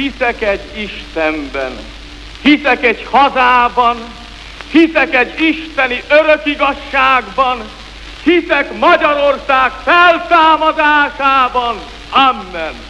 hiszek egy Istenben, hiszek egy hazában, hiszek egy isteni örök igazságban, hiszek Magyarország feltámadásában. Amen.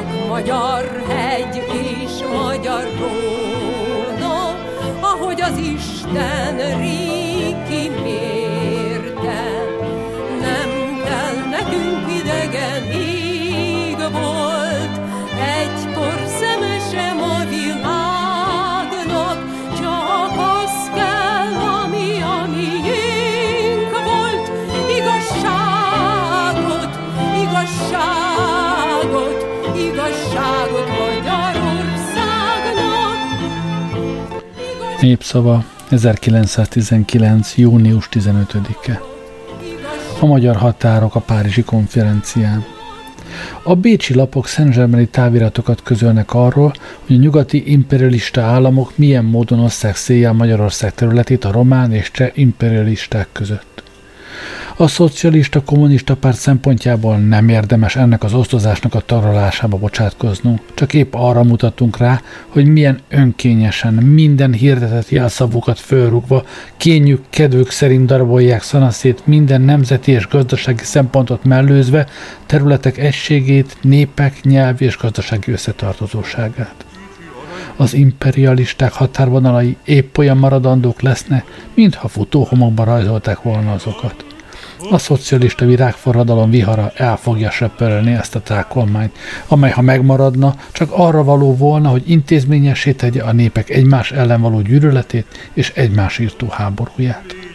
Csak magyar hegy és magyar róna, ahogy az Isten réki Népszava 1919. június 15-e. A magyar határok a Párizsi konferencián. A bécsi lapok szentzsermeni táviratokat közölnek arról, hogy a nyugati imperialista államok milyen módon osszák széjjel Magyarország területét a román és cseh imperialisták között. A szocialista kommunista párt szempontjából nem érdemes ennek az osztozásnak a taralásába bocsátkoznunk, csak épp arra mutatunk rá, hogy milyen önkényesen, minden hirdetett jelszavukat fölrúgva, kényük, kedvük szerint darabolják szanaszét minden nemzeti és gazdasági szempontot mellőzve, területek egységét, népek, nyelvi és gazdasági összetartozóságát az imperialisták határvonalai épp olyan maradandók lesznek, mintha futóhomokban rajzolták volna azokat. A szocialista virágforradalom vihara el fogja söpörölni ezt a trákolmányt, amely ha megmaradna, csak arra való volna, hogy intézményessé tegye a népek egymás ellen való gyűlöletét és egymás írtó háborúját.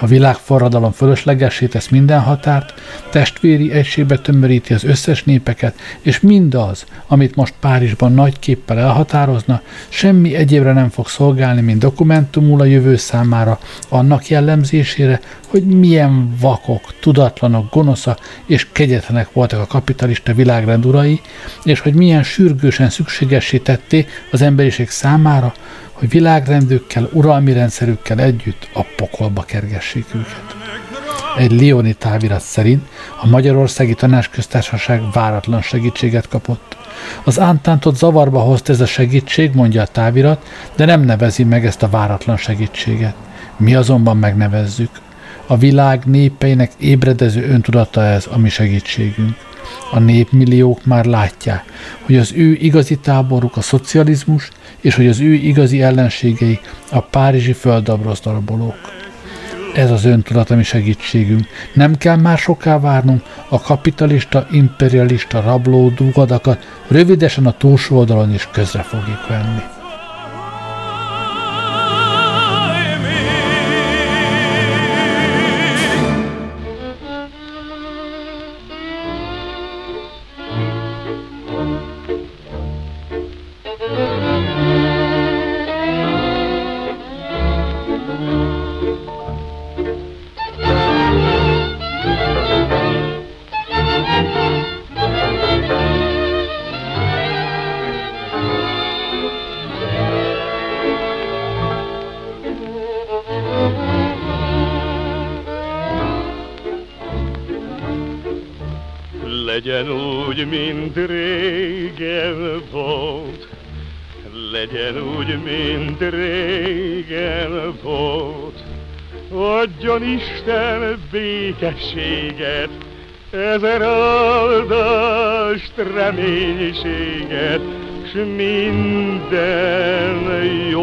A világforradalom fölöslegessé tesz minden határt, testvéri egységbe tömöríti az összes népeket, és mindaz, amit most Párizsban nagy képpel elhatározna, semmi egyébre nem fog szolgálni, mint dokumentumul a jövő számára, annak jellemzésére, hogy milyen vakok, tudatlanok, gonoszak és kegyetlenek voltak a kapitalista világrend urai, és hogy milyen sürgősen szükségessé tették az emberiség számára, hogy világrendükkel, uralmi rendszerükkel együtt a pokolba kergessék őket. Egy Lioni távirat szerint a Magyarországi Tanácsköztársaság váratlan segítséget kapott. Az ántántot zavarba hozta ez a segítség, mondja a távirat, de nem nevezi meg ezt a váratlan segítséget. Mi azonban megnevezzük. A világ népeinek ébredező öntudata ez a mi segítségünk. A népmilliók már látják, hogy az ő igazi táboruk a szocializmus, és hogy az ő igazi ellenségei a párizsi földabrosz darabolók. Ez az öntudat, ami segítségünk. Nem kell már soká várnunk a kapitalista, imperialista rabló dugadakat, rövidesen a túlsó oldalon is közre fogjuk venni. Régen volt, legyen úgy, mint régen volt. Adjon Isten békességet, ezer áldást, reménységet, s minden jó.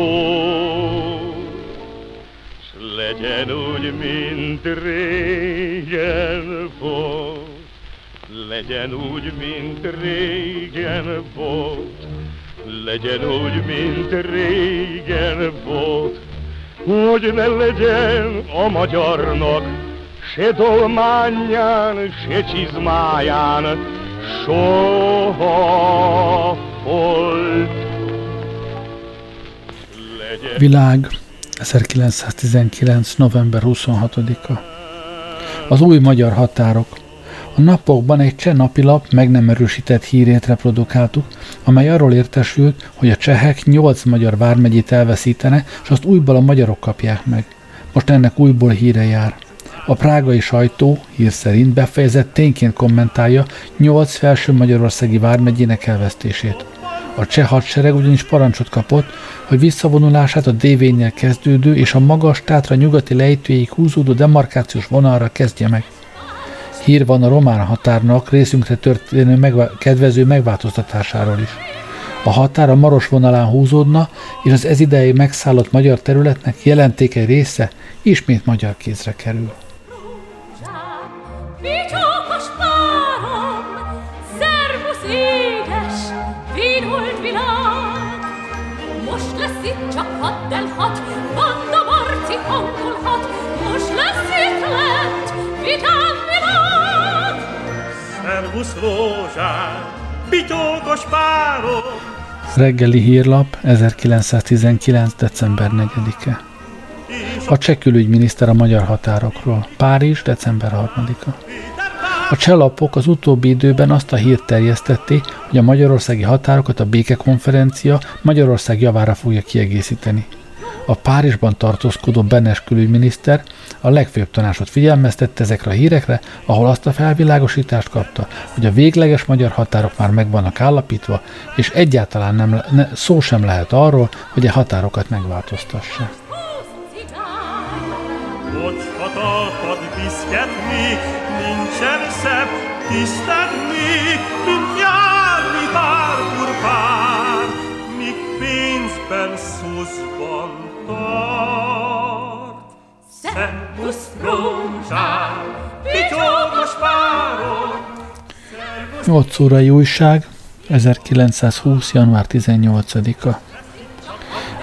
S legyen úgy, mint régen volt, legyen úgy, mint régen volt, legyen úgy, mint régen volt, hogy ne legyen a magyarnak se dolmányán, se csizmáján, soha volt. Legyen Világ 1919. november 26-a. Az új magyar határok a napokban egy cseh napilap meg nem erősített hírét reprodukáltuk, amely arról értesült, hogy a csehek nyolc magyar vármegyét elveszítene, és azt újból a magyarok kapják meg. Most ennek újból híre jár. A prágai sajtó hír szerint befejezett tényként kommentálja nyolc felső magyarországi vármegyének elvesztését. A cseh hadsereg ugyanis parancsot kapott, hogy visszavonulását a dévényel kezdődő és a magas tátra nyugati lejtőjéig húzódó demarkációs vonalra kezdje meg. Hír van a román határnak részünkre történő megvá- kedvező megváltoztatásáról is. A határ a Maros vonalán húzódna, és az ezidei megszállott magyar területnek jelentékeny része ismét magyar kézre kerül. Vicsókos párom, szervusz édes, vénolt világ! Most lesz itt csak haddelhat, banda marci hangolhat, most lesz itt lent Szervusz rózsám, párom, Reggeli hírlap 1919. december 4-e. A cseh külügyminiszter a magyar határokról. Párizs, december 3-a. A cselapok az utóbbi időben azt a hírt terjesztették, hogy a magyarországi határokat a békekonferencia Magyarország javára fogja kiegészíteni. A Párizsban tartózkodó Benes külügyminiszter a legfőbb tanácsot figyelmeztette ezekre a hírekre, ahol azt a felvilágosítást kapta, hogy a végleges magyar határok már meg vannak állapítva, és egyáltalán nem, ne, szó sem lehet arról, hogy a határokat megváltoztassák. bocshatalpad viszketni, nincsen szebb, 8 órai újság, 1920. január 18-a.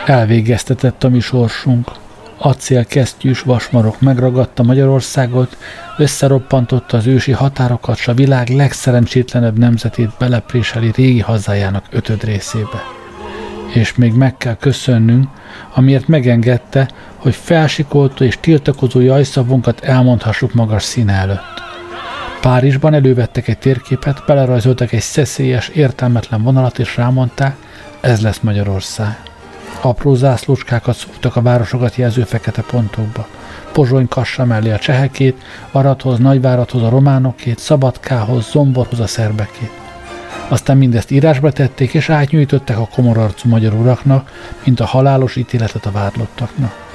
Elvégeztetett a mi sorsunk. Acél kesztyűs vasmarok megragadta Magyarországot, összeroppantotta az ősi határokat, s a világ legszerencsétlenebb nemzetét belepréseli régi hazájának ötöd részébe. És még meg kell köszönnünk, amiért megengedte, hogy felsikoltó és tiltakozó jajszavunkat elmondhassuk magas színe előtt. Párizsban elővettek egy térképet, belerajzoltak egy szeszélyes, értelmetlen vonalat, és rámondták, ez lesz Magyarország. Apró zászlócskákat szúrtak a városokat jelző fekete pontokba. Pozsony kassa mellé a csehekét, Arathoz, Nagyvárathoz a románokét, Szabadkához, Zomborhoz a szerbekét. Aztán mindezt írásba tették, és átnyújtották a komorarcú magyar uraknak, mint a halálos ítéletet a vádlottaknak.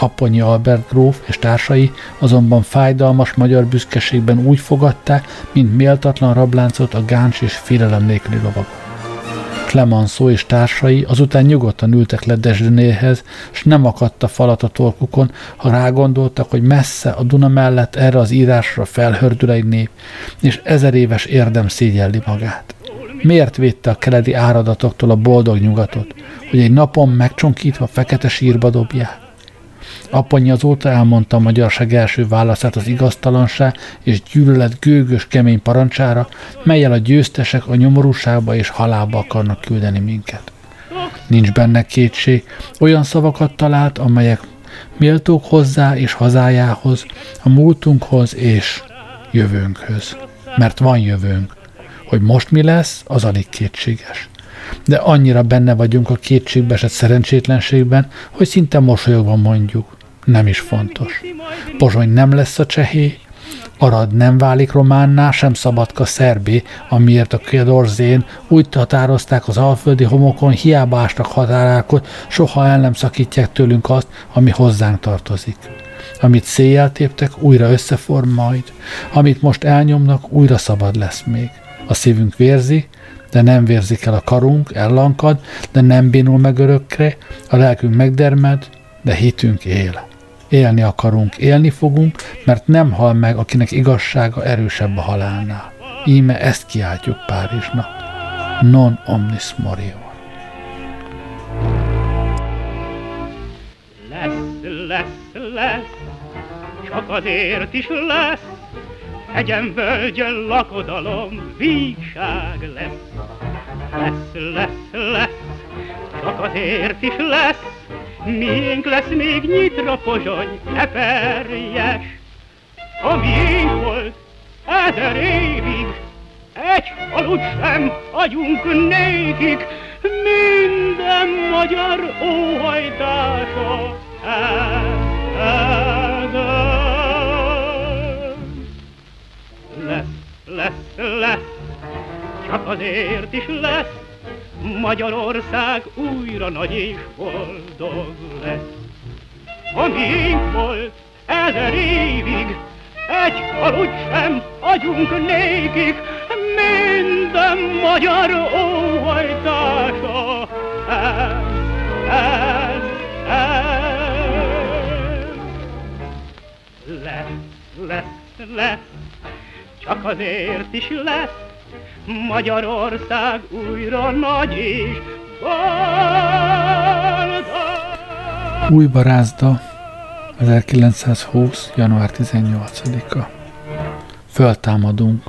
Apponyi Albert gróf és társai azonban fájdalmas magyar büszkeségben úgy fogadták, mint méltatlan rabláncot a gáncs és félelem nélküli lovag. Clemenceau és társai azután nyugodtan ültek le Desdenéhez, s nem akadt a falat a torkukon, ha rágondoltak, hogy messze a Duna mellett erre az írásra felhördül egy nép, és ezer éves érdem szégyelli magát. Miért védte a keledi áradatoktól a boldog nyugatot, hogy egy napon megcsonkítva fekete sírba dobják? Apanya azóta elmondta a magyarság első válaszát az igaztalanság és gyűlölet gőgös kemény parancsára, melyel a győztesek a nyomorúságba és halálba akarnak küldeni minket. Nincs benne kétség, olyan szavakat talált, amelyek méltók hozzá és hazájához, a múltunkhoz és jövőnkhöz. Mert van jövőnk. Hogy most mi lesz, az alig kétséges de annyira benne vagyunk a kétségbeesett szerencsétlenségben, hogy szinte mosolyogva mondjuk nem is fontos. Pozsony nem lesz a csehé, Arad nem válik románná, sem szabadka szerbé, amiért a Kedorzén úgy határozták az alföldi homokon, hiába ástak határákot, soha el nem szakítják tőlünk azt, ami hozzánk tartozik. Amit széjjel téptek, újra összeform majd, amit most elnyomnak, újra szabad lesz még. A szívünk vérzi, de nem vérzik el a karunk, ellankad, de nem bénul meg örökre, a lelkünk megdermed, de hitünk él. Élni akarunk, élni fogunk, mert nem hal meg, akinek igazsága erősebb a halálnál. Íme ezt kiáltjuk Párizsnak. Non omnis morior. Lesz, lesz, lesz, csak azért is lesz, hegyen, völgyön lakodalom, vígság lesz. Lesz, lesz, lesz, csak azért is lesz, Miénk lesz még nyitra pozsony, eperjes. A miénk volt ezer évig, egy falut sem adjunk nékik, minden magyar óhajtása ez, ez, Lesz, lesz, lesz, csak azért is lesz, Magyarország újra nagy és boldog lesz. Amíg volt ezer évig, egy falut sem adjunk nékik, minden magyar óhajtása. Ez, ez, ez. Lesz, lesz, lesz, csak azért is lesz, Magyarország újra nagy és boldog. Új barázda, 1920. január 18-a. Föltámadunk.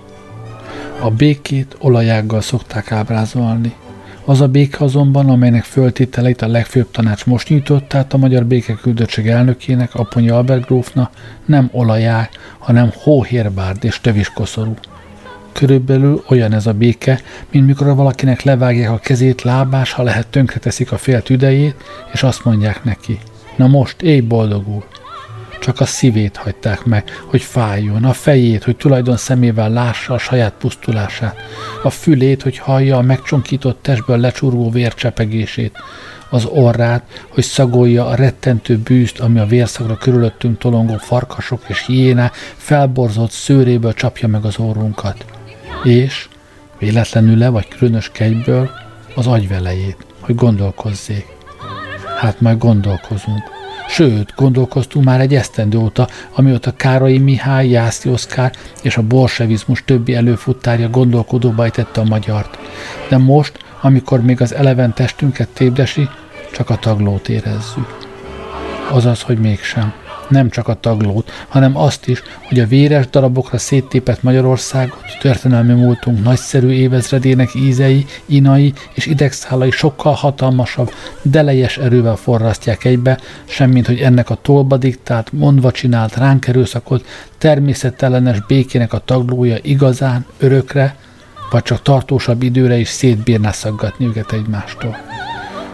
A békét olajággal szokták ábrázolni. Az a béke azonban, amelynek föltételeit a legfőbb tanács most nyújtott át a Magyar Békeküldöttség elnökének, Aponyi Albert grófna, nem olaják, hanem hóhérbárd és töviskoszorú. Körülbelül olyan ez a béke, mint mikor valakinek levágják a kezét, lábás, ha lehet tönkreteszik a fél tüdejét, és azt mondják neki, na most, éj boldogul. Csak a szívét hagyták meg, hogy fájjon, a fejét, hogy tulajdon szemével lássa a saját pusztulását, a fülét, hogy hallja a megcsonkított testből lecsúrgó vércsepegését, az orrát, hogy szagolja a rettentő bűzt, ami a vérszagra körülöttünk tolongó farkasok és hiéna felborzott szőréből csapja meg az orrunkat és véletlenül-e vagy különös kegyből az agyvelejét, hogy gondolkozzék. Hát majd gondolkozunk. Sőt, gondolkoztunk már egy esztendő óta, amióta Károly Mihály, Jászti Oszkár és a bolsevizmus többi előfuttárja gondolkodóba ejtette a magyart. De most, amikor még az eleven testünket tépdesi, csak a taglót érezzük. Azaz, hogy mégsem nem csak a taglót, hanem azt is, hogy a véres darabokra széttépett Magyarországot, történelmi múltunk nagyszerű évezredének ízei, inai és idegszálai sokkal hatalmasabb, delejes erővel forrasztják egybe, semmint hogy ennek a tolba diktált, mondva csinált ránk erőszakot természetellenes békének a taglója igazán, örökre, vagy csak tartósabb időre is szétbírná szaggatni őket egymástól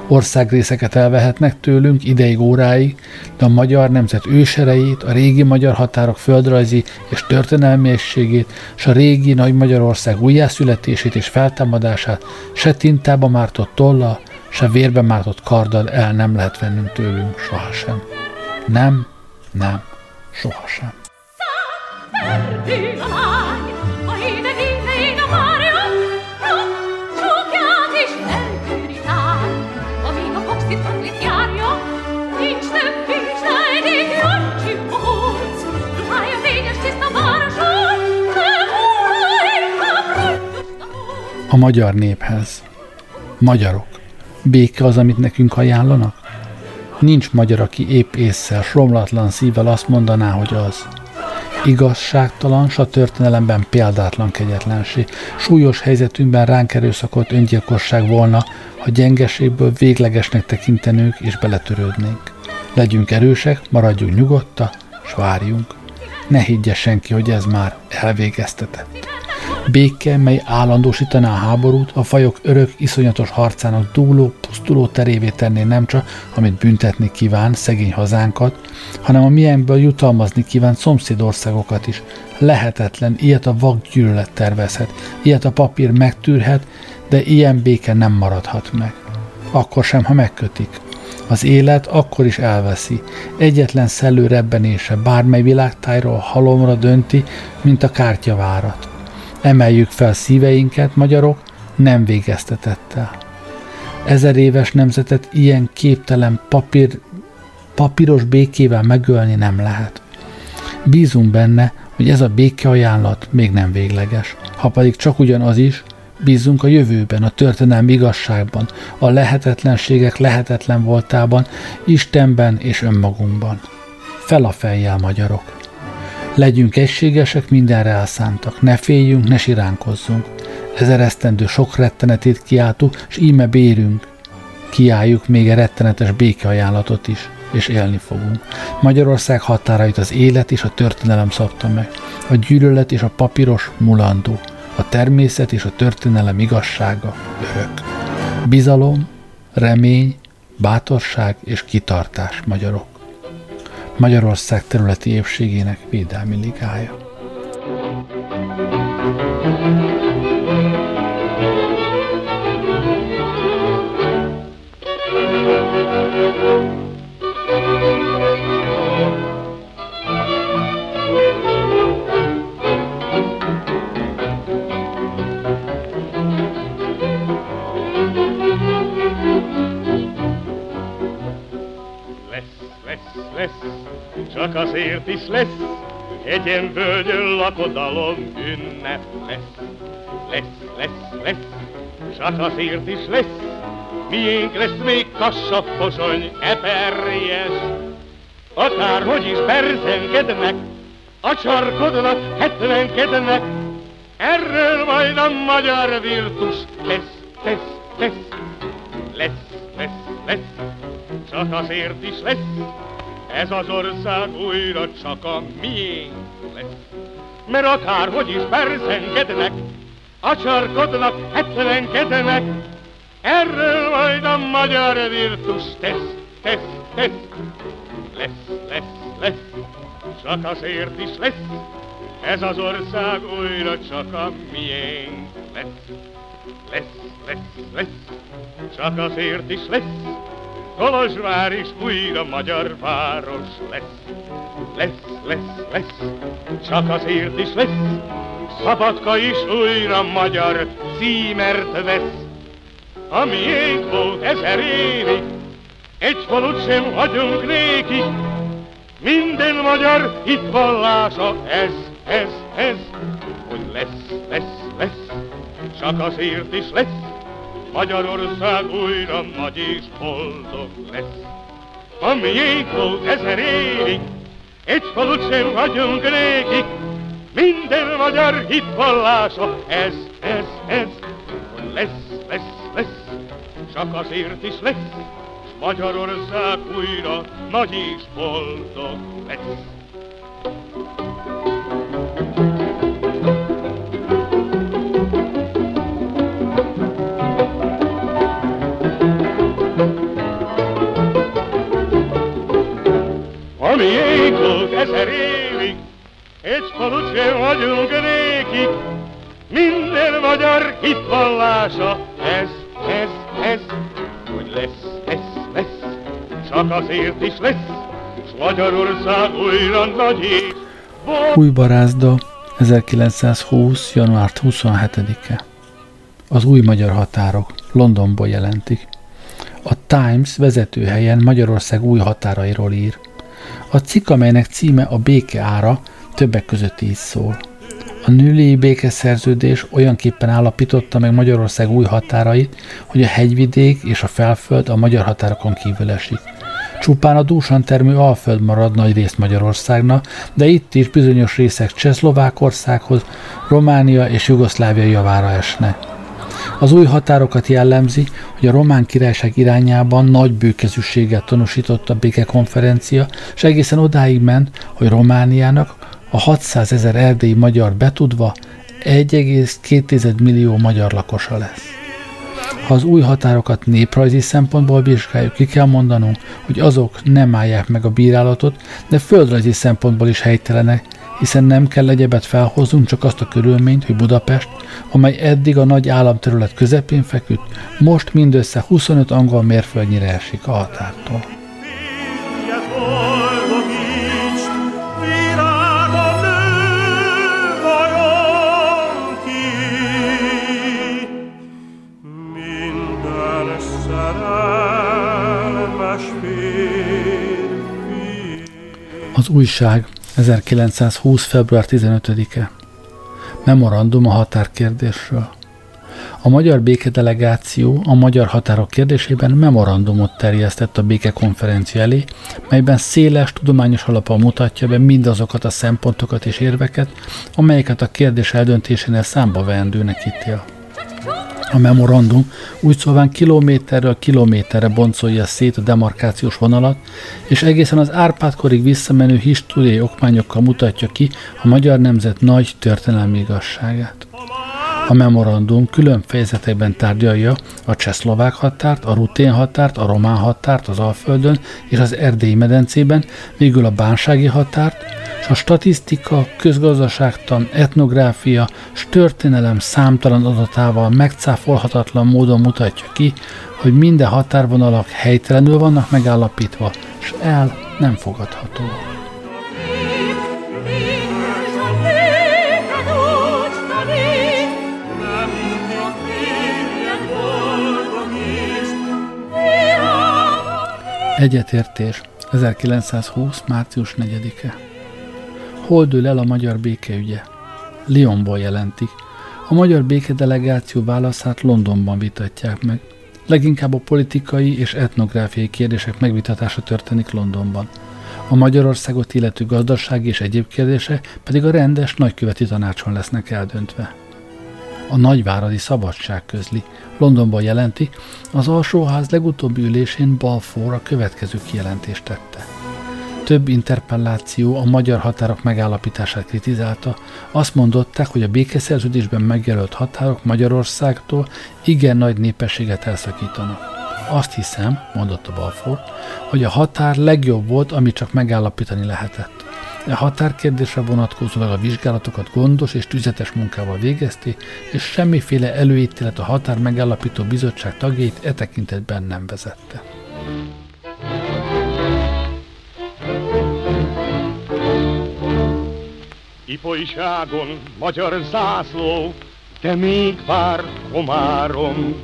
országrészeket elvehetnek tőlünk ideig óráig, de a magyar nemzet ősereit, a régi magyar határok földrajzi és történelmi egységét, és a régi Nagy Magyarország újjászületését és feltámadását se tintába mártott tolla, se vérbe mártott karddal el nem lehet vennünk tőlünk sohasem. Nem, nem, sohasem. Szá, a magyar néphez. Magyarok. Béke az, amit nekünk ajánlanak? Nincs magyar, aki épp észsel, romlatlan szívvel azt mondaná, hogy az. Igazságtalan, s a történelemben példátlan kegyetlenség. Súlyos helyzetünkben ránk erőszakolt öngyilkosság volna, ha gyengeségből véglegesnek tekintenünk és beletörődnénk. Legyünk erősek, maradjunk nyugodta, s várjunk. Ne higgye senki, hogy ez már elvégeztetett. Béke, mely állandósítaná a háborút, a fajok örök, iszonyatos harcának dúló, pusztuló terévé tenné nem csak, amit büntetni kíván szegény hazánkat, hanem a miénkből jutalmazni kíván szomszédországokat is. Lehetetlen, ilyet a vak gyűlölet tervezhet, ilyet a papír megtűrhet, de ilyen béke nem maradhat meg. Akkor sem, ha megkötik. Az élet akkor is elveszi. Egyetlen szellő rebbenése bármely világtájról halomra dönti, mint a kártyavárat. Emeljük fel szíveinket, magyarok, nem végeztetett el. Ezer éves nemzetet ilyen képtelen papír, papíros békével megölni nem lehet. Bízunk benne, hogy ez a békeajánlat még nem végleges. Ha pedig csak ugyanaz is, bízunk a jövőben, a történelmi igazságban, a lehetetlenségek lehetetlen voltában, Istenben és önmagunkban. Fel a fejjel, magyarok! Legyünk egységesek, mindenre elszántak, ne féljünk, ne siránkozzunk. Ezer esztendő sok rettenetét kiáltuk, s íme bérünk. Kiálljuk még egy rettenetes békeajánlatot is, és élni fogunk. Magyarország határait az élet és a történelem szabta meg. A gyűlölet és a papíros mulandó. A természet és a történelem igazsága örök. Bizalom, remény, bátorság és kitartás, magyarok. Magyarország területi épségének védelmi ligája. Csak azért is lesz, hegyen völgyön lakodalom ünnep lesz. Lesz, lesz, lesz, csak azért is lesz, miénk lesz még kassa, pozsony, eperjes. Akárhogy is berzenkednek, a csarkodnak, hetvenkednek, erről majd a magyar virtus tesz, tesz, tesz. Lesz, lesz, lesz, csak azért is lesz, ez az ország újra csak a miénk lesz. Mert akárhogy is berzengednek, acsarkodnak, hetvenkednek, erről majd a magyar virtus tesz, tesz, tesz. Lesz, lesz, lesz, csak azért is lesz, ez az ország újra csak a miénk lesz. Lesz, lesz, lesz, csak azért is lesz, Kolozsvár is újra magyar város lesz. Lesz, lesz, lesz, csak azért is lesz. Szabadka is újra magyar címert vesz. A miénk volt ezer évig, egy falut sem hagyunk néki, minden magyar hitvallása ez, ez, ez, hogy lesz, lesz, lesz, csak azért is lesz, Magyarország újra nagy és boldog lesz. A miénk ezer évig, egy falut sem hagyunk néki, minden magyar hitvallása ez, ez, ez, hogy lesz, lesz, lesz, csak azért is lesz, Magyarország újra nagy és boldog lesz. Ami égott ezer évig, egy falut sem vagyunk nékik, minden magyar hitvallása ez, ez, ez, hogy lesz, lesz, lesz, csak azért is lesz, s Magyarország újra nagy és Új barázda 1920. január 27-e. Az új magyar határok Londonból jelentik. A Times vezetőhelyen Magyarország új határairól ír. A cikk, amelynek címe a béke ára, többek között így szól. A nőléi békeszerződés olyanképpen állapította meg Magyarország új határait, hogy a hegyvidék és a felföld a magyar határokon kívül esik. Csupán a dúsan termő Alföld marad nagy részt Magyarországnak, de itt is bizonyos részek Csehszlovákországhoz, Románia és Jugoszlávia javára esnek. Az új határokat jellemzi, hogy a román királyság irányában nagy bőkezűséget tanúsított a békekonferencia, és egészen odáig ment, hogy Romániának a 600 ezer erdélyi magyar betudva 1,2 millió magyar lakosa lesz. Ha az új határokat néprajzi szempontból vizsgáljuk, ki kell mondanunk, hogy azok nem állják meg a bírálatot, de földrajzi szempontból is helytelenek, hiszen nem kell egyebet felhoznunk, csak azt a körülményt, hogy Budapest, amely eddig a nagy államterület közepén feküdt, most mindössze 25 angol mérföldnyire esik a határtól. Az újság 1920. február 15-e. Memorandum a határkérdésről. A magyar békedelegáció a magyar határok kérdésében memorandumot terjesztett a békekonferencia elé, melyben széles tudományos alapon mutatja be mindazokat a szempontokat és érveket, amelyeket a kérdés eldöntésénél számba veendőnek ítél. A memorandum úgy szóván kilométerről kilométerre boncolja szét a demarkációs vonalat, és egészen az Árpádkorig visszamenő históriai okmányokkal mutatja ki a magyar nemzet nagy történelmi igazságát. A memorandum külön fejezetekben tárgyalja a csehszlovák határt, a rutén határt, a román határt az Alföldön és az erdélyi medencében, végül a bánsági határt, és a statisztika, közgazdaságtan, etnográfia és történelem számtalan adatával megcáfolhatatlan módon mutatja ki, hogy minden határvonalak helytelenül vannak megállapítva, és el nem fogadható. Egyetértés 1920. március 4-e. Hol dől el a magyar békeügye? Lyonból jelentik. A magyar békedelegáció válaszát Londonban vitatják meg. Leginkább a politikai és etnográfiai kérdések megvitatása történik Londonban. A Magyarországot illető gazdasági és egyéb kérdése pedig a rendes nagyköveti tanácson lesznek eldöntve a nagyváradi szabadság közli. Londonban jelenti, az alsóház legutóbbi ülésén Balfour a következő kijelentést tette. Több interpelláció a magyar határok megállapítását kritizálta, azt mondották, hogy a békeszerződésben megjelölt határok Magyarországtól igen nagy népességet elszakítanak. Azt hiszem, mondotta Balfour, hogy a határ legjobb volt, amit csak megállapítani lehetett. A határkérdésre vonatkozólag a vizsgálatokat gondos és tüzetes munkával végezti, és semmiféle előítélet a határ megállapító bizottság tagjait e tekintetben nem vezette. Ipolyságon magyar zászló, de még vár Komárom.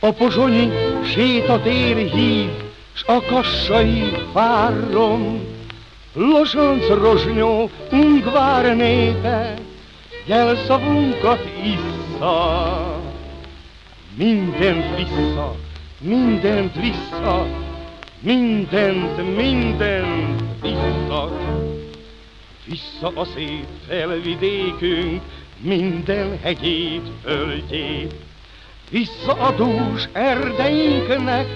A pozsonyi sétatér hív, s a kassai várom, Losonc rozsnyó, ungvár népe, jelszavunkat issza. Mindent vissza, mindent vissza, mindent, mindent vissza. Vissza a szép felvidékünk, minden hegyét, földjét. Vissza a dús erdeinknek,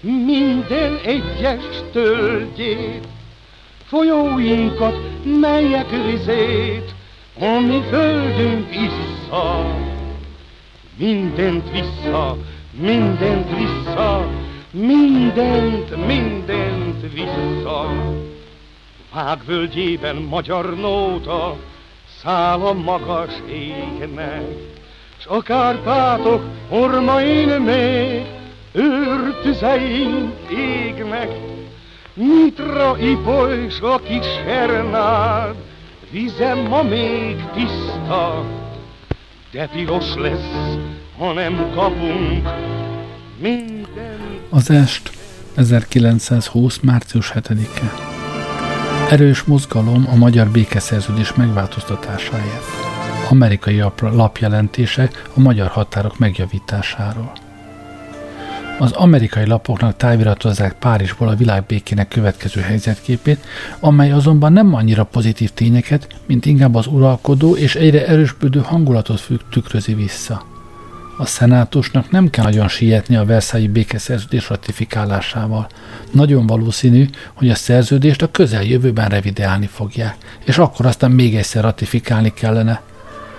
minden egyes tölgyét. Folyóinkat, melyek vizét, ami földünk vissza. Mindent vissza, mindent vissza, mindent, mindent vissza. Vágvölgyében magyar nóta száll a magas égnek, S a Kárpátok ormain még őrtüzeink égnek. Nyitra ipoly s a kis hernád, vize ma még tiszta, de piros lesz, ha nem kapunk minden. Az est 1920. március 7-e. Erős mozgalom a magyar békeszerződés megváltoztatásáért. Amerikai lapjelentése a magyar határok megjavításáról. Az amerikai lapoknak táviratozzák Párizsból a világbékének következő helyzetképét, amely azonban nem annyira pozitív tényeket, mint inkább az uralkodó és egyre erősödő hangulatot tükrözi vissza. A szenátusnak nem kell nagyon sietni a Versailles békeszerződés ratifikálásával. Nagyon valószínű, hogy a szerződést a közeljövőben revideálni fogják, és akkor aztán még egyszer ratifikálni kellene.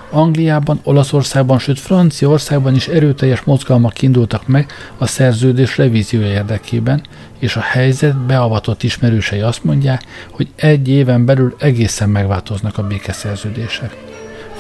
Angliában, Olaszországban, sőt Franciaországban is erőteljes mozgalmak indultak meg a szerződés revíziója érdekében, és a helyzet beavatott ismerősei azt mondják, hogy egy éven belül egészen megváltoznak a békeszerződések.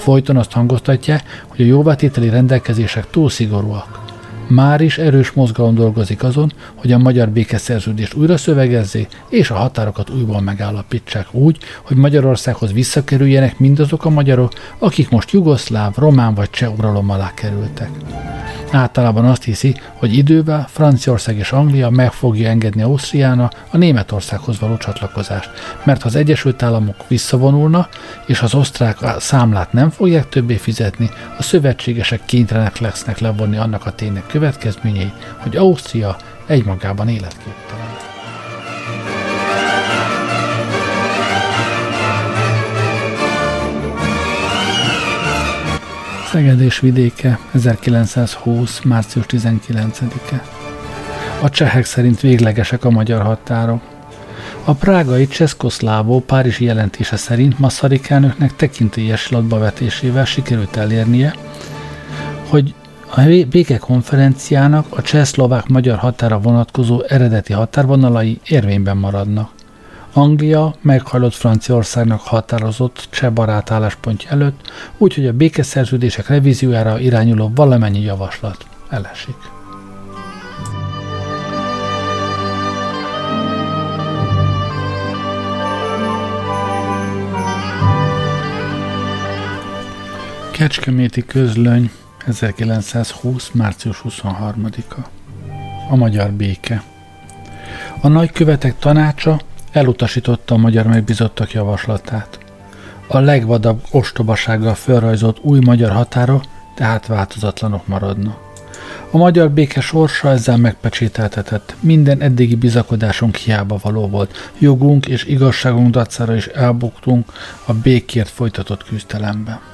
Folyton azt hangoztatják, hogy a jóvátételi rendelkezések túl szigorúak. Már is erős mozgalom dolgozik azon, hogy a magyar békeszerződést újra szövegezzék, és a határokat újból megállapítsák úgy, hogy Magyarországhoz visszakerüljenek mindazok a magyarok, akik most jugoszláv, román vagy cseh uralom alá kerültek. Általában azt hiszi, hogy idővel Franciaország és Anglia meg fogja engedni Ausztriának a Németországhoz való csatlakozást, mert ha az Egyesült Államok visszavonulna, és az osztrák számlát nem fogják többé fizetni, a szövetségesek kénytelenek lesznek levonni annak a ténynek következményei, hogy Ausztria egymagában életképtelen. Szegedés vidéke, 1920. március 19-e. A csehek szerint véglegesek a magyar határok. A prágai Cseszkoszlávó Párizsi jelentése szerint Masaryk elnöknek tekintélyes vetésével sikerült elérnie, hogy a békekonferenciának a cseh-szlovák-magyar határa vonatkozó eredeti határvonalai érvényben maradnak. Anglia meghajlott Franciaországnak határozott cseh barát álláspontja előtt, úgyhogy a békeszerződések revíziójára irányuló valamennyi javaslat elesik. Kecskeméti közlöny 1920. március 23-a A magyar béke A nagykövetek tanácsa elutasította a magyar megbizottak javaslatát. A legvadabb ostobasággal felrajzolt új magyar határok tehát változatlanok maradnak. A magyar béke sorsa ezzel megpecsételtetett. Minden eddigi bizakodásunk hiába való volt. Jogunk és igazságunk dacára is elbuktunk a békért folytatott küzdelemben.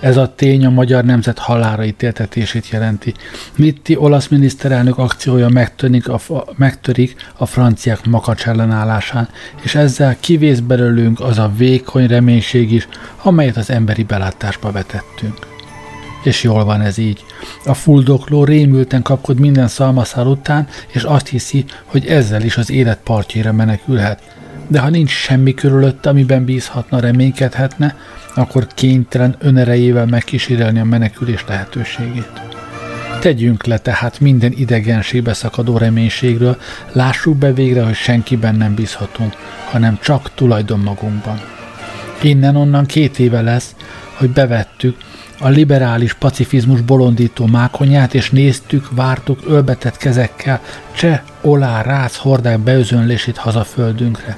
Ez a tény a magyar nemzet halára ítéltetését jelenti. Mitti olasz miniszterelnök akciója megtörik a, megtörik a franciák makacs ellenállásán, és ezzel kivész belőlünk az a vékony reménység is, amelyet az emberi belátásba vetettünk. És jól van ez így. A fuldokló rémülten kapkod minden szalmaszál után, és azt hiszi, hogy ezzel is az élet partjára menekülhet. De ha nincs semmi körülötte, amiben bízhatna, reménykedhetne, akkor kénytelen önerejével megkísérelni a menekülés lehetőségét. Tegyünk le tehát minden idegenségbe szakadó reménységről, lássuk be végre, hogy senkiben nem bízhatunk, hanem csak tulajdon magunkban. Innen-onnan két éve lesz, hogy bevettük a liberális pacifizmus bolondító mákonyát, és néztük, vártuk ölbetett kezekkel cseh, olá, rácz hordák beözönlését hazaföldünkre.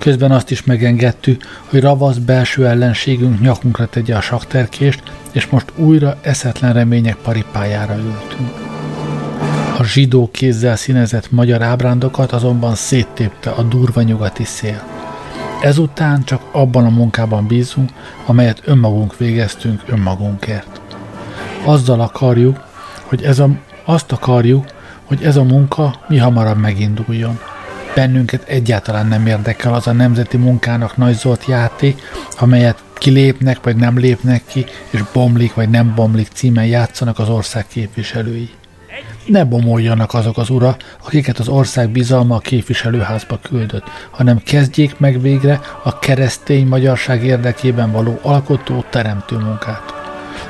Közben azt is megengedtük, hogy ravasz belső ellenségünk nyakunkra tegye a sakterkést, és most újra eszetlen remények paripájára ültünk. A zsidó kézzel színezett magyar ábrándokat azonban széttépte a durva nyugati szél. Ezután csak abban a munkában bízunk, amelyet önmagunk végeztünk önmagunkért. Azzal akarjuk, hogy ez a, azt akarjuk, hogy ez a munka mi hamarabb meginduljon. Bennünket egyáltalán nem érdekel az a nemzeti munkának nagyzolt játék, amelyet kilépnek vagy nem lépnek ki, és bomlik vagy nem bomlik címen játszanak az ország képviselői. Ne bomoljanak azok az ura, akiket az ország bizalma a képviselőházba küldött, hanem kezdjék meg végre a keresztény magyarság érdekében való alkotó teremtő munkát.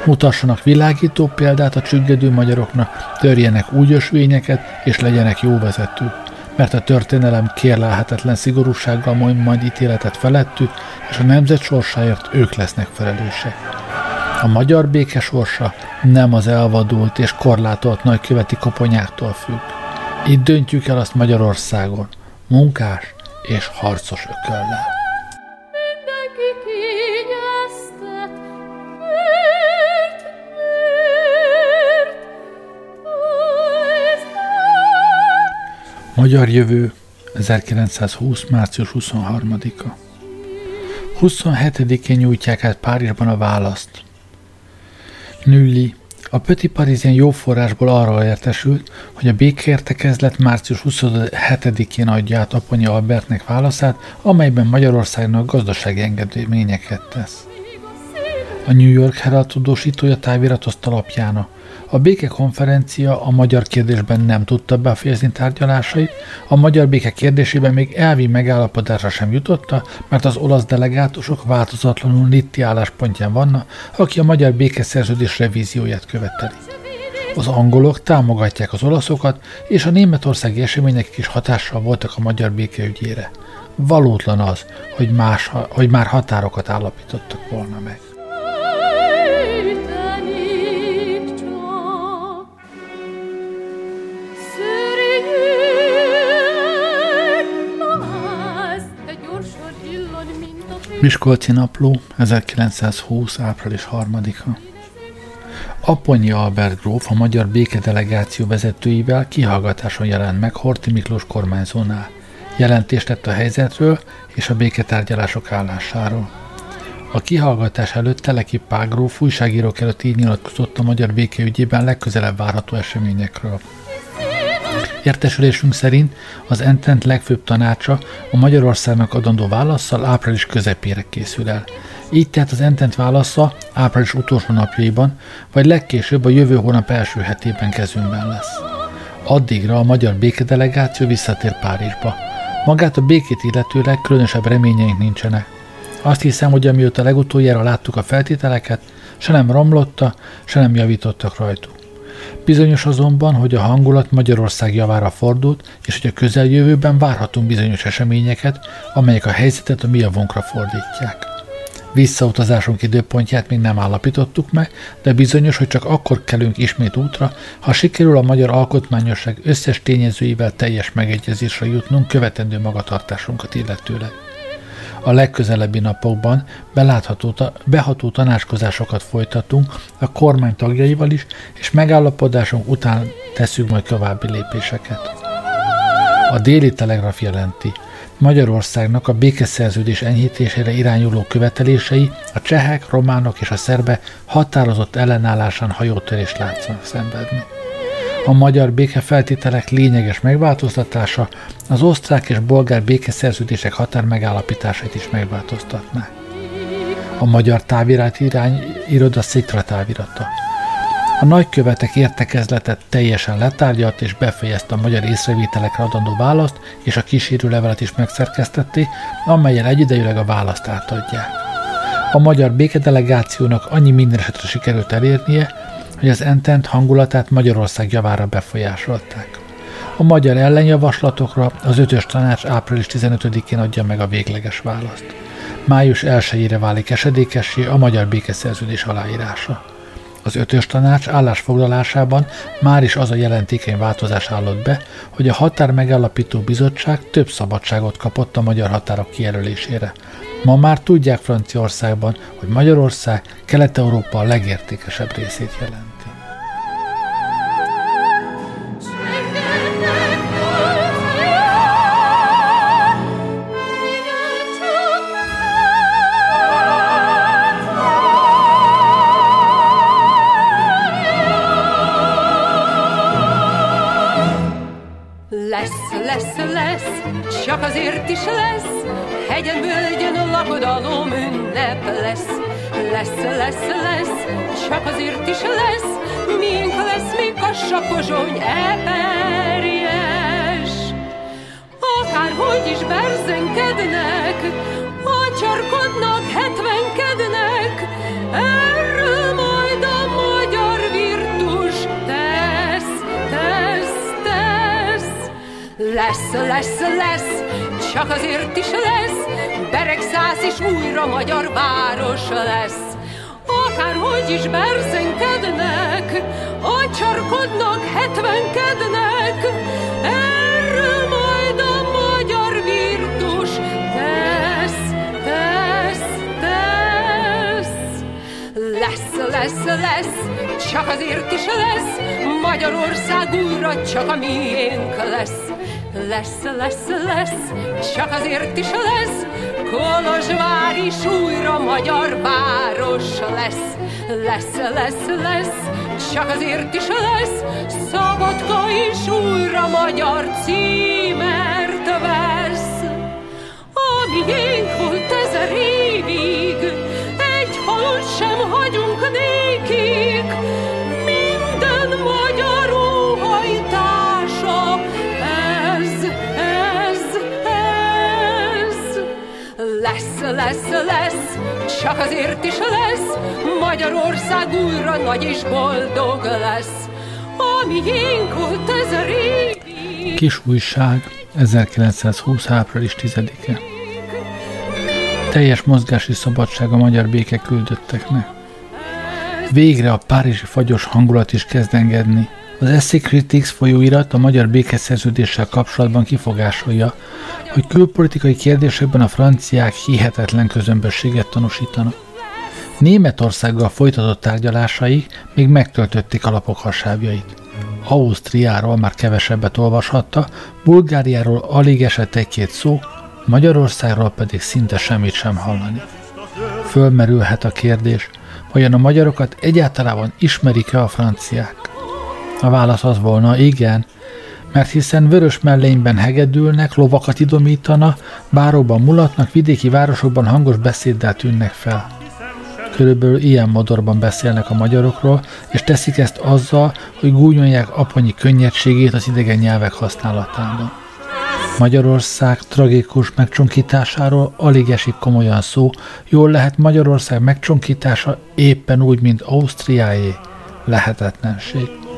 Mutassanak világító példát a csüggedő magyaroknak, törjenek úgy ösvényeket, és legyenek jó vezetők mert a történelem kérlelhetetlen szigorúsággal majd, majd ítéletet felettük, és a nemzet sorsáért ők lesznek felelősek. A magyar béke sorsa nem az elvadult és korlátolt nagyköveti koponyáktól függ. Itt döntjük el azt Magyarországon, munkás és harcos ököllel. Magyar jövő 1920. március 23-a 27-én nyújtják át Párizsban a választ. Nülli, a Petit Parisien jó forrásból arra értesült, hogy a békértekezlet március 27-én adja át Aponya Albertnek válaszát, amelyben Magyarországnak gazdasági engedményeket tesz. A New York Herald tudósítója táviratozta alapjána. A békekonferencia a magyar kérdésben nem tudta befejezni tárgyalásait, a magyar béke kérdésében még elvi megállapodásra sem jutotta, mert az olasz delegátusok változatlanul Nitti álláspontján vannak, aki a magyar békeszerződés revízióját követeli. Az angolok támogatják az olaszokat, és a németországi események is hatással voltak a magyar békeügyére. Valótlan az, hogy, más, hogy már határokat állapítottak volna meg. Miskolci napló, 1920. április 3-a. Aponyi Albert gróf a magyar békedelegáció vezetőivel kihallgatáson jelent meg Horti Miklós kormányzónál. Jelentést tett a helyzetről és a béketárgyalások állásáról. A kihallgatás előtt Teleki Págróf újságírók előtt így nyilatkozott a magyar békeügyében legközelebb várható eseményekről. Értesülésünk szerint az Entent legfőbb tanácsa a Magyarországnak adandó válaszsal április közepére készül el. Így tehát az Entent válasza április utolsó napjaiban, vagy legkésőbb a jövő hónap első hetében kezünkben lesz. Addigra a magyar békedelegáció visszatér Párizsba. Magát a békét illetőleg különösebb reményeink nincsenek. Azt hiszem, hogy amióta legutoljára láttuk a feltételeket, se nem romlotta, se nem javítottak rajtuk. Bizonyos azonban, hogy a hangulat Magyarország javára fordult, és hogy a közeljövőben várhatunk bizonyos eseményeket, amelyek a helyzetet a mi javunkra fordítják. Visszautazásunk időpontját még nem állapítottuk meg, de bizonyos, hogy csak akkor kelünk ismét útra, ha sikerül a magyar alkotmányosság összes tényezőivel teljes megegyezésre jutnunk követendő magatartásunkat illetőleg a legközelebbi napokban belátható, beható tanácskozásokat folytatunk a kormány tagjaival is, és megállapodásunk után teszünk majd további lépéseket. A déli telegraf jelenti, Magyarországnak a békeszerződés enyhítésére irányuló követelései a csehek, románok és a szerbe határozott ellenállásán hajótörést látszanak szenvedni a magyar békefeltételek lényeges megváltoztatása az osztrák és bolgár békeszerződések határ megállapításait is megváltoztatná. A magyar távirat irány iroda szikra távirata. A nagykövetek értekezletet teljesen letárgyalt és befejezte a magyar észrevételekre adandó választ, és a kísérő levelet is megszerkesztették, amelyen egyidejűleg a választ átadják. A magyar békedelegációnak annyi minden esetre sikerült elérnie, hogy az Entent hangulatát Magyarország javára befolyásolták. A magyar ellenjavaslatokra az ötös tanács április 15-én adja meg a végleges választ. Május 1-ére válik esedékessé a magyar békeszerződés aláírása. Az ötös tanács állásfoglalásában már is az a jelentékeny változás állott be, hogy a határ megállapító bizottság több szabadságot kapott a magyar határok kijelölésére. Ma már tudják Franciaországban, hogy Magyarország Kelet-Európa a legértékesebb részét jelent. Csak azért is lesz, hegyen, völgyen lakodalom ünnep lesz. Lesz, lesz, lesz, csak azért is lesz, miénk lesz még a sapozsony eperjes. Akárhogy is berzenkednek, acsarkodnak, hetvenkednek, erről Lesz, lesz, lesz, csak azért is lesz, Beregszász és újra magyar város lesz. Akárhogy is berzenkednek, acsarkodnak, hetvenkednek, erről majd a magyar virtus tesz, tesz, tesz. Lesz, lesz, lesz, csak azért is lesz, Magyarország újra csak a miénk lesz. Lesz, lesz, lesz, csak azért is lesz, Kolozsvár is újra magyar város lesz. Lesz, lesz, lesz, csak azért is lesz, Szabadka is újra magyar címert vesz. A miénk volt ezer évig, egy halott sem hagyunk nékik, lesz, lesz, csak azért is lesz, Magyarország újra nagy és boldog lesz. A miénk volt a régi. Kis újság, 1920. április 10-e. Teljes mozgási szabadság a magyar béke küldötteknek. Végre a párizsi fagyos hangulat is kezd engedni. Az Essay Critics folyóirat a magyar békeszerződéssel kapcsolatban kifogásolja, hogy külpolitikai kérdésekben a franciák hihetetlen közömbösséget tanúsítanak. Németországgal folytatott tárgyalásai még megtöltötték a lapok hasábjait. Ausztriáról már kevesebbet olvashatta, Bulgáriáról alig esett egy-két szó, Magyarországról pedig szinte semmit sem hallani. Fölmerülhet a kérdés, vajon a magyarokat egyáltalán ismerik-e a franciák? A válasz az volna, igen, mert hiszen vörös mellényben hegedülnek, lovakat idomítana, báróban mulatnak, vidéki városokban hangos beszéddel tűnnek fel. Körülbelül ilyen modorban beszélnek a magyarokról, és teszik ezt azzal, hogy gúnyolják apanyi könnyedségét az idegen nyelvek használatában. Magyarország tragikus megcsonkításáról alig esik komolyan szó, jól lehet Magyarország megcsonkítása éppen úgy, mint Ausztriáé, lehetetlenség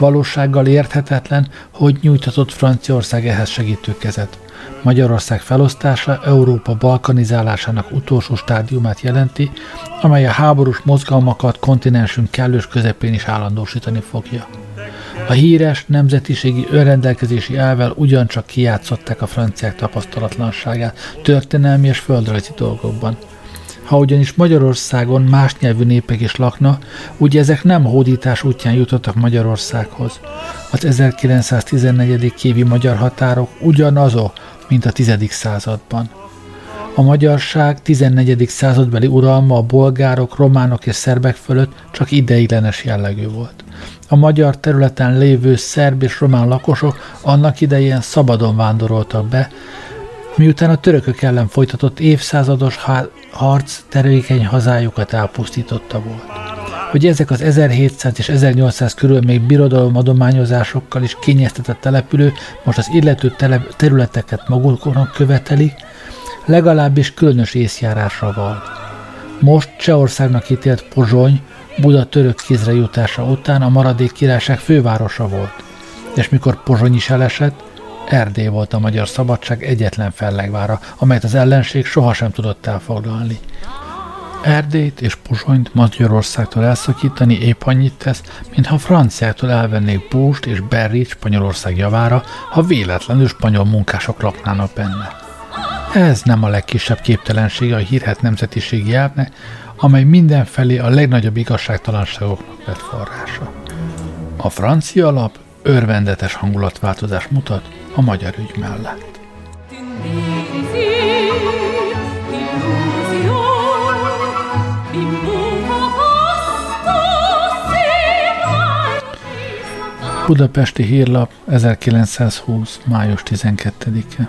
valósággal érthetetlen, hogy nyújtatott Franciaország ehhez segítő kezet. Magyarország felosztása Európa balkanizálásának utolsó stádiumát jelenti, amely a háborús mozgalmakat kontinensünk kellős közepén is állandósítani fogja. A híres nemzetiségi önrendelkezési elvel ugyancsak kijátszották a franciák tapasztalatlanságát történelmi és földrajzi dolgokban – ha ugyanis Magyarországon más nyelvű népek is lakna, úgy ezek nem hódítás útján jutottak Magyarországhoz. Az 1914. évi magyar határok ugyanazok, mint a 10. században. A magyarság 14. századbeli uralma a bolgárok, románok és szerbek fölött csak ideiglenes jellegű volt. A magyar területen lévő szerb és román lakosok annak idején szabadon vándoroltak be, miután a törökök ellen folytatott évszázados harc terékeny hazájukat elpusztította volt. Hogy ezek az 1700 és 1800 körül még birodalom adományozásokkal is kényeztetett települő most az illető területeket maguknak követeli, legalábbis különös észjárásra val. Most Csehországnak ítélt Pozsony, Buda török kézre jutása után a maradék királyság fővárosa volt, és mikor Pozsony is elesett, Erdély volt a magyar szabadság egyetlen fellegvára, amelyet az ellenség sohasem tudott elfoglalni. Erdélyt és Pozsonyt Magyarországtól elszakítani épp annyit tesz, mintha franciától elvennék Búst és Berrit Spanyolország javára, ha véletlenül spanyol munkások laknának benne. Ez nem a legkisebb képtelensége a hírhet nemzetiségi elvnek, amely mindenfelé a legnagyobb igazságtalanságoknak vett forrása. A francia alap örvendetes hangulatváltozás mutat a magyar ügy mellett. Budapesti Hírlap 1920. május 12-e.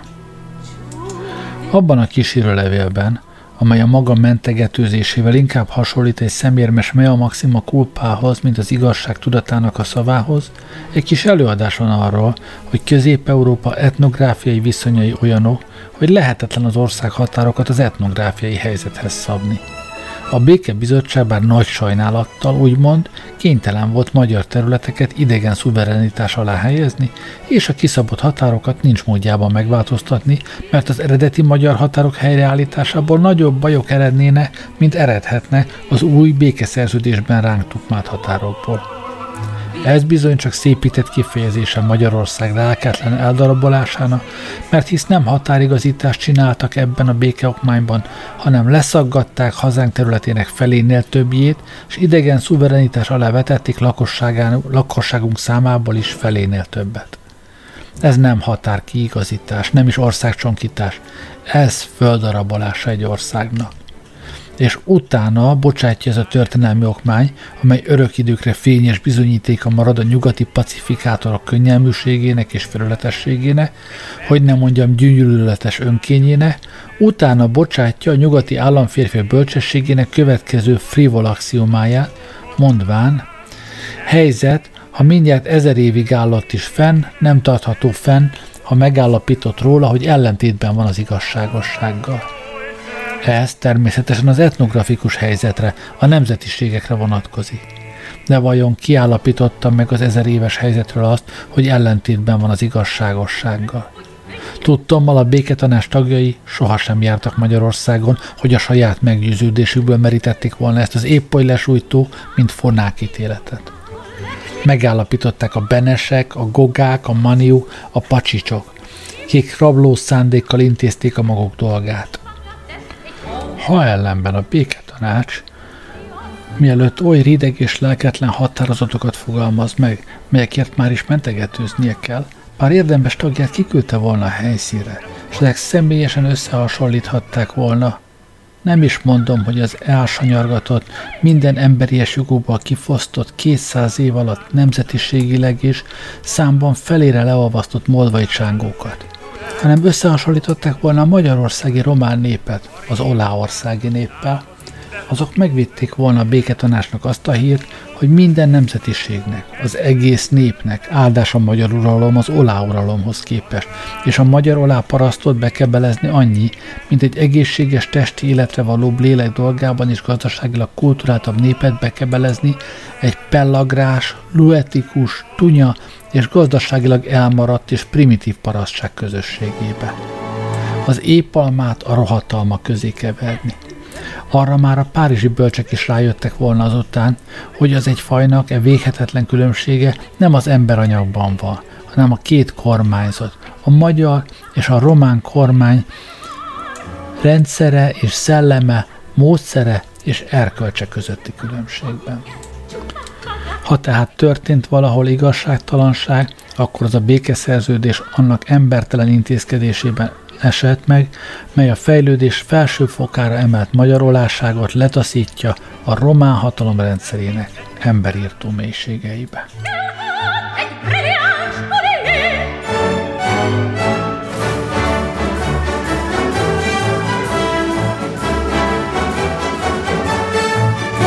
Abban a kísérőlevélben, amely a maga mentegetőzésével inkább hasonlít egy szemérmes mea maxima kulpához, mint az igazság tudatának a szavához, egy kis előadás van arról, hogy Közép-Európa etnográfiai viszonyai olyanok, hogy lehetetlen az ország határokat az etnográfiai helyzethez szabni. A békebizottság bár nagy sajnálattal úgymond kénytelen volt magyar területeket idegen szuverenitás alá helyezni, és a kiszabott határokat nincs módjában megváltoztatni, mert az eredeti magyar határok helyreállításából nagyobb bajok erednéne, mint eredhetne az új békeszerződésben ránk tukmált határokból. Ez bizony csak szépített kifejezése Magyarország lelketlen eldarabolásának, mert hisz nem határigazítást csináltak ebben a békeokmányban, hanem leszaggatták hazánk területének felénél többjét, és idegen szuverenitás alá vetették lakosságunk számából is felénél többet. Ez nem határkiigazítás, nem is országcsonkítás, ez földarabolása egy országnak és utána bocsátja ez a történelmi okmány, amely örök időkre fényes bizonyítéka marad a nyugati pacifikátorok könnyelműségének és felületességének, hogy nem mondjam gyűlöletes önkényének, utána bocsátja a nyugati államférfi bölcsességének következő frivol axiomáját, mondván, helyzet, ha mindjárt ezer évig állott is fenn, nem tartható fenn, ha megállapított róla, hogy ellentétben van az igazságossággal. Ez természetesen az etnografikus helyzetre, a nemzetiségekre vonatkozik. De vajon kiállapította meg az ezer éves helyzetről azt, hogy ellentétben van az igazságossággal? Tudtommal a béketanás tagjai sohasem jártak Magyarországon, hogy a saját meggyőződésükből merítették volna ezt az épp oly lesújtó, mint fonák ítéletet. Megállapították a benesek, a gogák, a maniu, a pacsicsok, kik rabló szándékkal intézték a maguk dolgát. Ha ellenben a béketanács, mielőtt oly rideg és lelketlen határozatokat fogalmaz meg, melyekért már is mentegetőznie kell, pár érdemes tagját kiküldte volna a helyszínre, és ezek személyesen összehasonlíthatták volna. Nem is mondom, hogy az elsanyargatott, minden emberies jogokból kifosztott 200 év alatt nemzetiségileg is számban felére leolvasztott moldvai csángókat hanem összehasonlították volna a magyarországi román népet az oláországi néppel, azok megvitték volna a béketanásnak azt a hírt, hogy minden nemzetiségnek, az egész népnek áldás a magyar uralom az olá uralomhoz képest, és a magyar olá parasztot bekebelezni annyi, mint egy egészséges testi életre való lélek dolgában és gazdaságilag kulturáltabb népet bekebelezni egy pellagrás, luetikus, tunya és gazdaságilag elmaradt és primitív parasztság közösségébe. Az épalmát a rohatalma közé keverni. Arra már a párizsi bölcsek is rájöttek volna azután, hogy az egy fajnak e véghetetlen különbsége nem az emberanyagban van, hanem a két kormányzat, a magyar és a román kormány rendszere és szelleme, módszere és erkölcse közötti különbségben. Ha tehát történt valahol igazságtalanság, akkor az a békeszerződés annak embertelen intézkedésében esett meg, mely a fejlődés felső fokára emelt magyarolásságot letaszítja a román hatalom rendszerének emberírtó mélységeibe.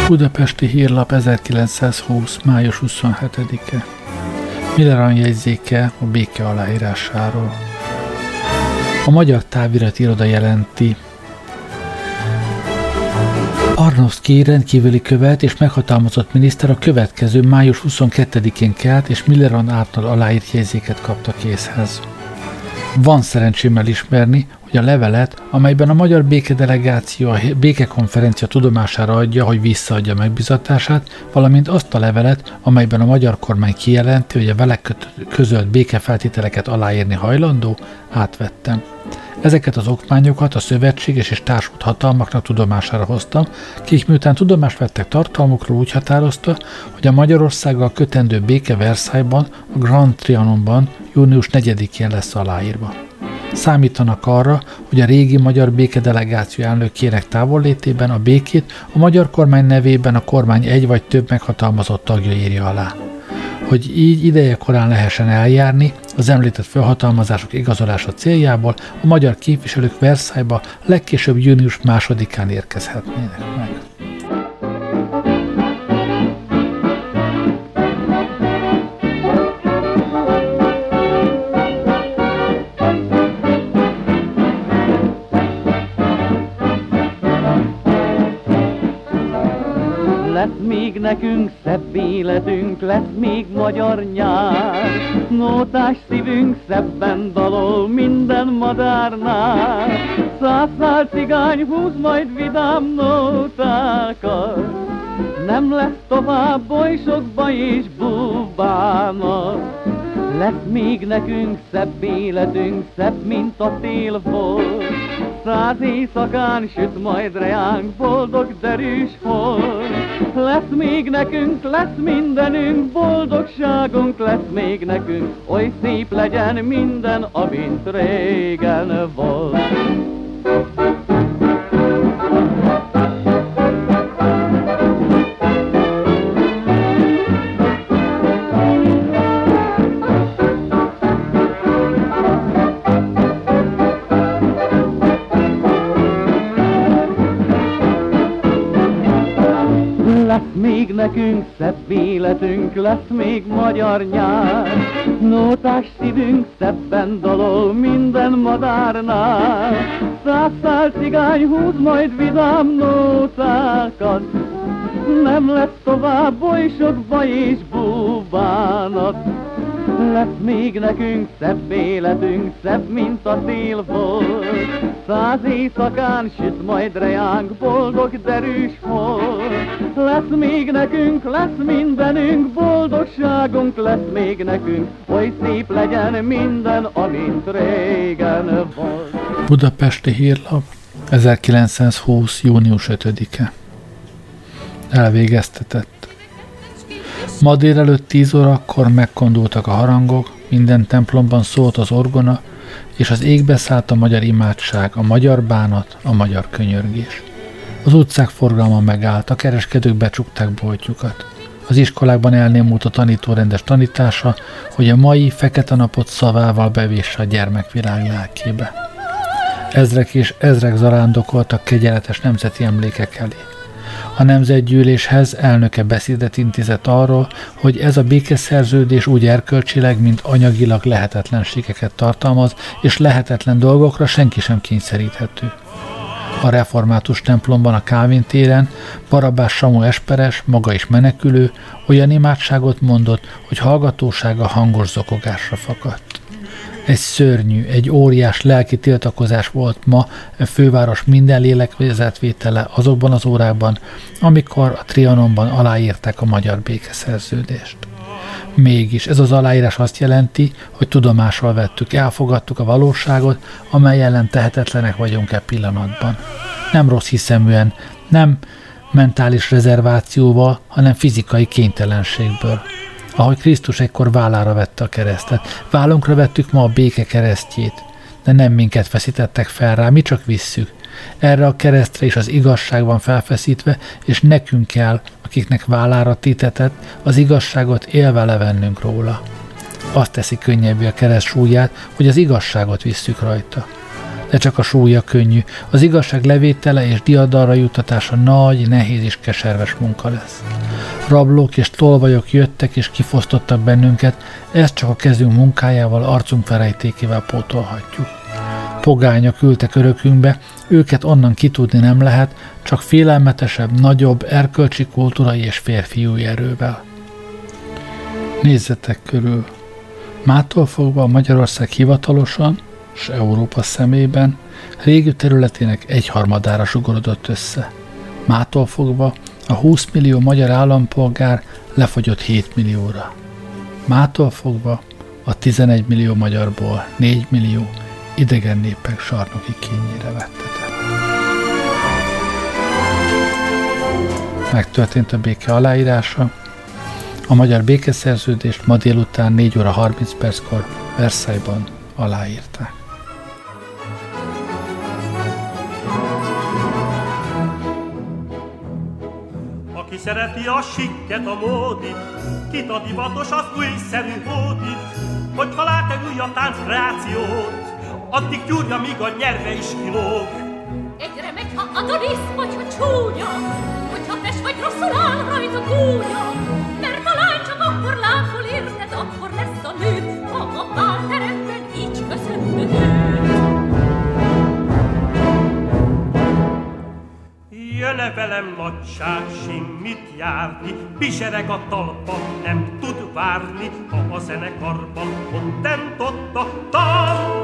Budapesti Hírlap 1920. május 27-e. Milleran jegyzéke a béke aláírásáról. A Magyar Távirat Iroda jelenti, Arnovszki rendkívüli követ és meghatalmazott miniszter a következő május 22-én kelt és Milleran által aláírt jegyzéket kapta készhez. Van szerencsém elismerni, hogy a levelet, amelyben a magyar békedelegáció a békekonferencia tudomására adja, hogy visszaadja megbizatását, valamint azt a levelet, amelyben a magyar kormány kijelenti, hogy a vele közölt békefeltételeket aláírni hajlandó, átvettem. Ezeket az okmányokat a szövetséges és társult hatalmaknak tudomására hoztam, kik miután tudomást vettek tartalmukról úgy határozta, hogy a Magyarországgal kötendő béke Versailles-ban, a Grand Trianonban június 4-én lesz aláírva. Számítanak arra, hogy a régi magyar békedelegáció elnökének távollétében a békét a magyar kormány nevében a kormány egy vagy több meghatalmazott tagja írja alá hogy így ideje korán lehessen eljárni az említett felhatalmazások igazolása céljából a magyar képviselők Versailles-ba legkésőbb június másodikán érkezhetnének meg. Nekünk szebb életünk lesz még magyar nyár. Nótás szívünk szebben dalol minden madárnál. Százszál cigány húz majd vidám nótákat. Nem lesz tovább bolysokba és bubának. Lesz még nekünk szebb életünk, szebb, mint a tél volt. Száz éjszakán süt majd reánk, boldog derűs hold. Lesz még nekünk, lesz mindenünk, boldogságunk lesz még nekünk, oly szép legyen minden, amint régen volt. Nekünk szebb életünk lesz még magyar nyár. Nótás szívünk szebben dalol minden madárnál. Százszál cigány húz majd vidám nótákat, nem lesz tovább bolysokba és búbánat. Lesz még nekünk szebb életünk, szebb, mint a tél volt. Száz éjszakán süt majd rejánk, boldog derűs hold. Lesz még nekünk, lesz mindenünk, boldogságunk lesz még nekünk, oly szép legyen minden, amint régen volt. Budapesti Hírlap, 1920. június 5-e. Elvégeztetett. Ma délelőtt 10 órakor megkondultak a harangok, minden templomban szólt az orgona, és az égbe szállt a magyar imádság, a magyar bánat, a magyar könyörgés. Az utcák forgalma megállt, a kereskedők becsukták boltjukat. Az iskolákban elnémult a tanító rendes tanítása, hogy a mai fekete napot szavával bevésse a gyermekvilág lelkébe. Ezrek és ezrek zarándokoltak kegyeletes nemzeti emlékek elé. A nemzetgyűléshez elnöke beszédet intézett arról, hogy ez a békeszerződés úgy erkölcsileg, mint anyagilag lehetetlenségeket tartalmaz, és lehetetlen dolgokra senki sem kényszeríthető. A református templomban a Kávin téren Barabás Samu Esperes, maga is menekülő, olyan imádságot mondott, hogy hallgatósága hangos zokogásra fakadt. Egy szörnyű, egy óriás lelki tiltakozás volt ma a főváros minden lélekvezetvétele azokban az órákban, amikor a Trianonban aláírták a magyar békeszerződést. Mégis ez az aláírás azt jelenti, hogy tudomásról vettük, elfogadtuk a valóságot, amely ellen tehetetlenek vagyunk e pillanatban. Nem rossz hiszeműen, nem mentális rezervációval, hanem fizikai kénytelenségből ahogy Krisztus ekkor vállára vette a keresztet. Vállunkra vettük ma a béke keresztjét, de nem minket feszítettek fel rá, mi csak visszük. Erre a keresztre is az igazság van felfeszítve, és nekünk kell, akiknek vállára tétetett, az igazságot élve levennünk róla. Azt teszi könnyebbé a kereszt súlyát, hogy az igazságot visszük rajta de csak a súlya könnyű. Az igazság levétele és diadalra juttatása nagy, nehéz és keserves munka lesz. Rablók és tolvajok jöttek és kifosztottak bennünket, ezt csak a kezünk munkájával, arcunk felejtékével pótolhatjuk. Pogányok ültek örökünkbe, őket onnan kitudni nem lehet, csak félelmetesebb, nagyobb, erkölcsi kultúrai és férfiúi erővel. Nézzetek körül! Mától fogva Magyarország hivatalosan, és Európa szemében régi területének egyharmadára sugorodott össze. Mától fogva a 20 millió magyar állampolgár lefogyott 7 millióra. Mától fogva a 11 millió magyarból 4 millió idegen népek sarnoki kényére vettetett. Megtörtént a béke aláírása, a magyar békeszerződést ma délután 4 óra 30 perckor Versailles-ban aláírták. Aki szereti a sikket, a módit, kit a divatos, az újszerű hódit, hogyha lát egy újabb tánckreációt, addig gyúrja, míg a nyerve is kilóg. Egyre megy, ha Adonis, vagy ha csúnya, hogyha fes vagy rosszul áll rajta gúnya, mert a lány csak akkor látul érted, akkor lesz a nő, ha a bálteremben így Jön-e velem nagyság, simmit járni, Bisereg a talpa, nem tud várni, Ha a zenekarban kontent ott a tam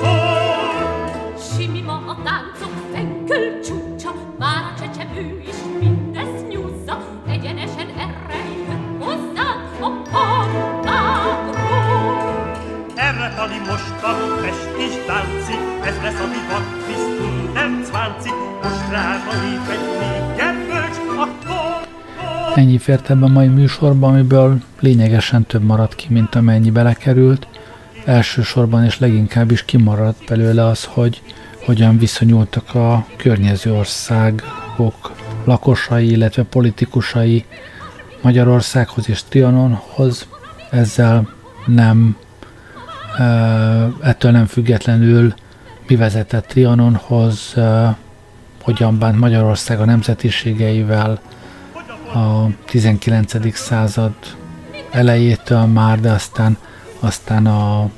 szól. Simi ma a táncok fenkül csúcsa, már a csecsemő is mindezt nyúzza, egyenesen erre jött hozzánk a pampákról. Erre tali mostan fest is tánci, Ez lesz a divat, visz Ennyi fért ebben a mai műsorban, amiből lényegesen több maradt ki, mint amennyi belekerült. Elsősorban és leginkább is kimaradt belőle az, hogy hogyan viszonyultak a környező országok lakosai, illetve politikusai Magyarországhoz és Trianonhoz. Ezzel nem, ettől nem függetlenül mi vezetett Trianonhoz, hogyan bánt Magyarország a nemzetiségeivel, a 19. század elejétől már, de aztán, aztán a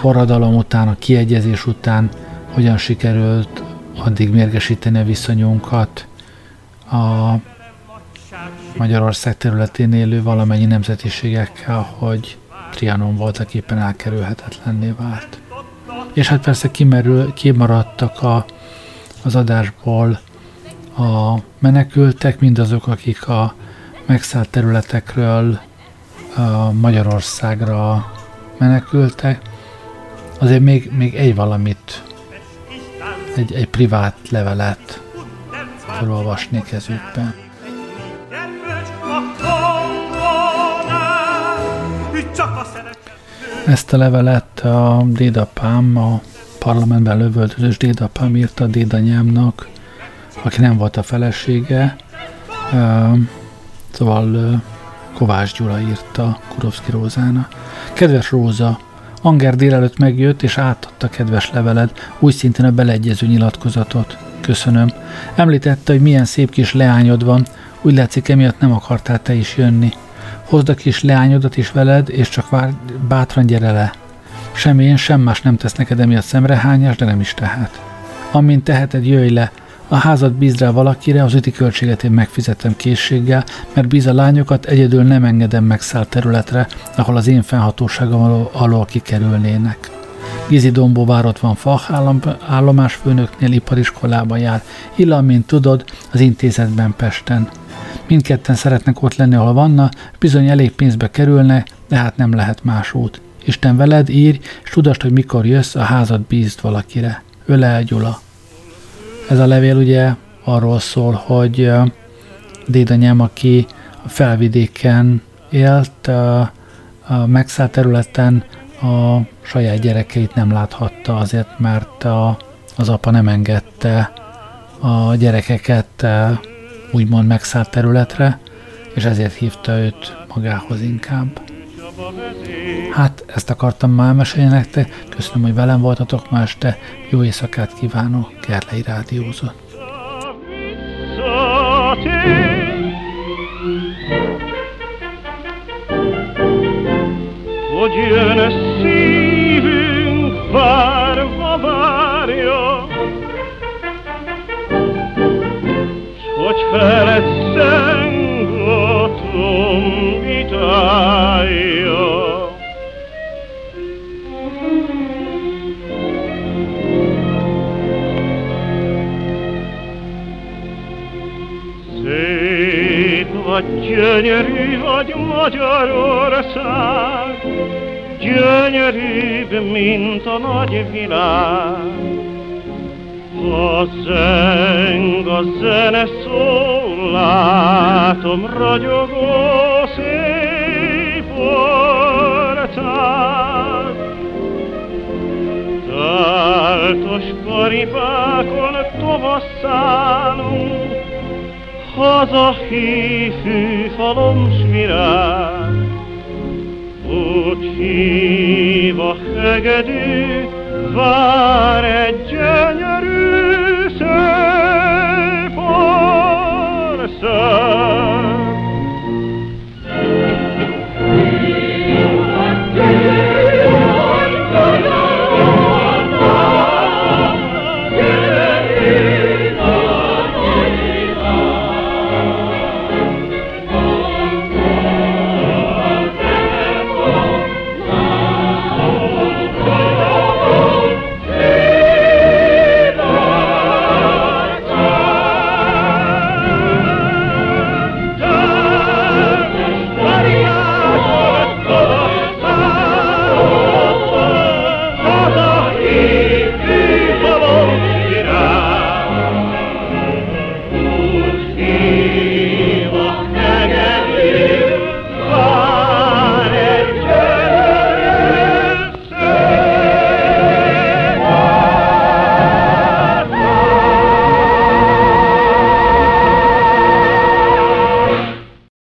forradalom után, a kiegyezés után hogyan sikerült addig mérgesíteni a viszonyunkat a Magyarország területén élő valamennyi nemzetiségekkel, hogy Trianon voltak éppen elkerülhetetlenné vált. És hát persze kimerül, kimaradtak a, az adásból a menekültek, mindazok, akik a megszállt területekről a Magyarországra menekültek. Azért még, még egy valamit, egy, egy privát levelet felolvasnék ezügyben. Ezt a levelet a dédapám, a parlamentben lövöldözős dédapám írta a dédanyámnak, aki nem volt a felesége, szóval Kovács Gyula írta Kurovszki Rózána. Kedves Róza, Anger délelőtt megjött, és átadta kedves leveled, úgy szintén a beleegyező nyilatkozatot. Köszönöm. Említette, hogy milyen szép kis leányod van, úgy látszik, emiatt nem akartál te is jönni. Hozd a kis leányodat is veled, és csak vár, bátran gyere le. Sem én, sem más nem tesz neked emiatt szemrehányás, de nem is tehet. Amint teheted, jöjj le, a házat bízd rá valakire, az üti költséget én megfizetem készséggel, mert bíz a lányokat egyedül nem engedem megszállt területre, ahol az én fennhatóságom alól kikerülnének. Gizi Dombóvár ott van Fach állom, állomásfőnöknél ipariskolában jár, Illa, mint tudod, az intézetben Pesten. Mindketten szeretnek ott lenni, ahol vannak, bizony elég pénzbe kerülne, de hát nem lehet más út. Isten veled, írj, és tudast, hogy mikor jössz, a házat bízd valakire. Öle Gyula. Ez a levél ugye arról szól, hogy dédanyám, aki a felvidéken élt, a megszállt területen a saját gyerekeit nem láthatta azért, mert a, az apa nem engedte a gyerekeket úgymond megszállt területre, és ezért hívta őt magához inkább. Hát, ezt akartam már mesélni nektek. Köszönöm, hogy velem voltatok ma este. Jó éjszakát kívánok, Gerlei Rádiózott. Hogy jön szívünk várva perezengo tumbitaio Se paceneri vad magyar ország, gyönyörűbb, mint a nagy világ, Ha zeng a zene szól, látom ragyogó szép orcát. Táltos karibákon tovasszálunk, haza hívő falom svirág. Úgy hív a hegedű, vár egy gyönyörű